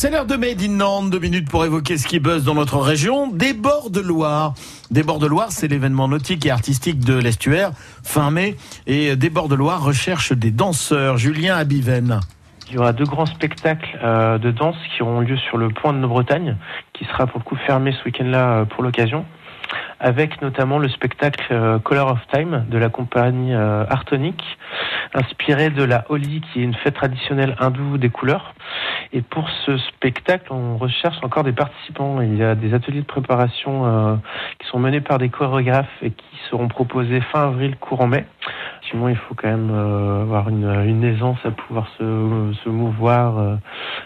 C'est l'heure de Made in Nantes, deux minutes pour évoquer ce qui buzz dans notre région. Des bords de Loire. Des bords de Loire, c'est l'événement nautique et artistique de l'estuaire, fin mai. Et des bords de Loire recherche des danseurs. Julien Abiven. Il y aura deux grands spectacles euh, de danse qui auront lieu sur le point de nos Bretagne, qui sera pour le coup fermé ce week-end-là euh, pour l'occasion avec notamment le spectacle euh, Color of Time de la compagnie Artonic, inspiré de la Holi, qui est une fête traditionnelle hindoue des couleurs. Et pour ce spectacle, on recherche encore des participants. Il y a des ateliers de préparation euh, qui sont menés par des chorégraphes et qui seront proposés fin avril, courant mai. Sinon, il faut quand même avoir une, une, aisance à pouvoir se, se mouvoir.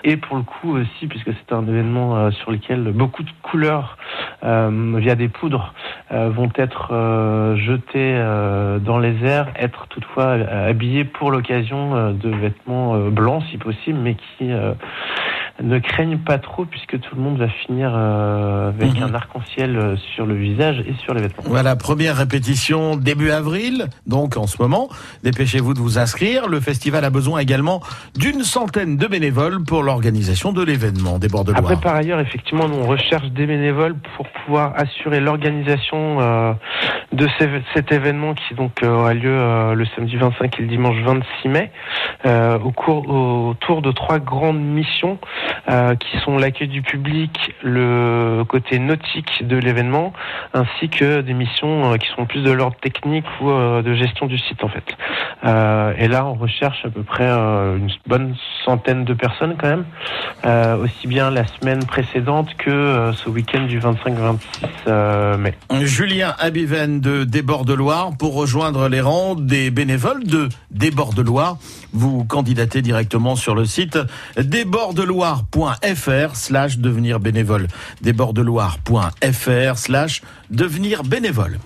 et pour le coup aussi, puisque c'est un événement sur lequel beaucoup de couleurs via des poudres euh, vont être euh, jetés euh, dans les airs, être toutefois habillés pour l'occasion de vêtements blancs si possible, mais qui ne craignent pas trop puisque tout le monde va finir avec mhm. un arc-en-ciel sur le visage et sur les vêtements. Voilà, première répétition début avril, donc en ce moment. Dépêchez-vous de vous inscrire. Le festival a besoin également d'une centaine de bénévoles pour l'organisation de l'événement des bords de Loire. Après, par ailleurs, effectivement, nous on recherche des bénévoles pour pouvoir assurer l'organisation euh, de cet événement qui donc euh, aura lieu euh, le samedi 25 et le dimanche 26 mai au cours autour de trois grandes missions qui sont l'accueil du public, le côté nautique de l'événement, ainsi que des missions qui sont plus de l'ordre technique ou de gestion du site en fait. et là, on recherche à peu près une bonne centaine de personnes quand même, aussi bien la semaine précédente que ce week-end du 25-26 mai. Julien Abiven de Débord de Loire pour rejoindre les rangs des bénévoles de Débord de Loire. Vous candidatez directement sur le site déborddeloire.fr slash devenir bénévole. Déborddeloire.fr slash devenir bénévole.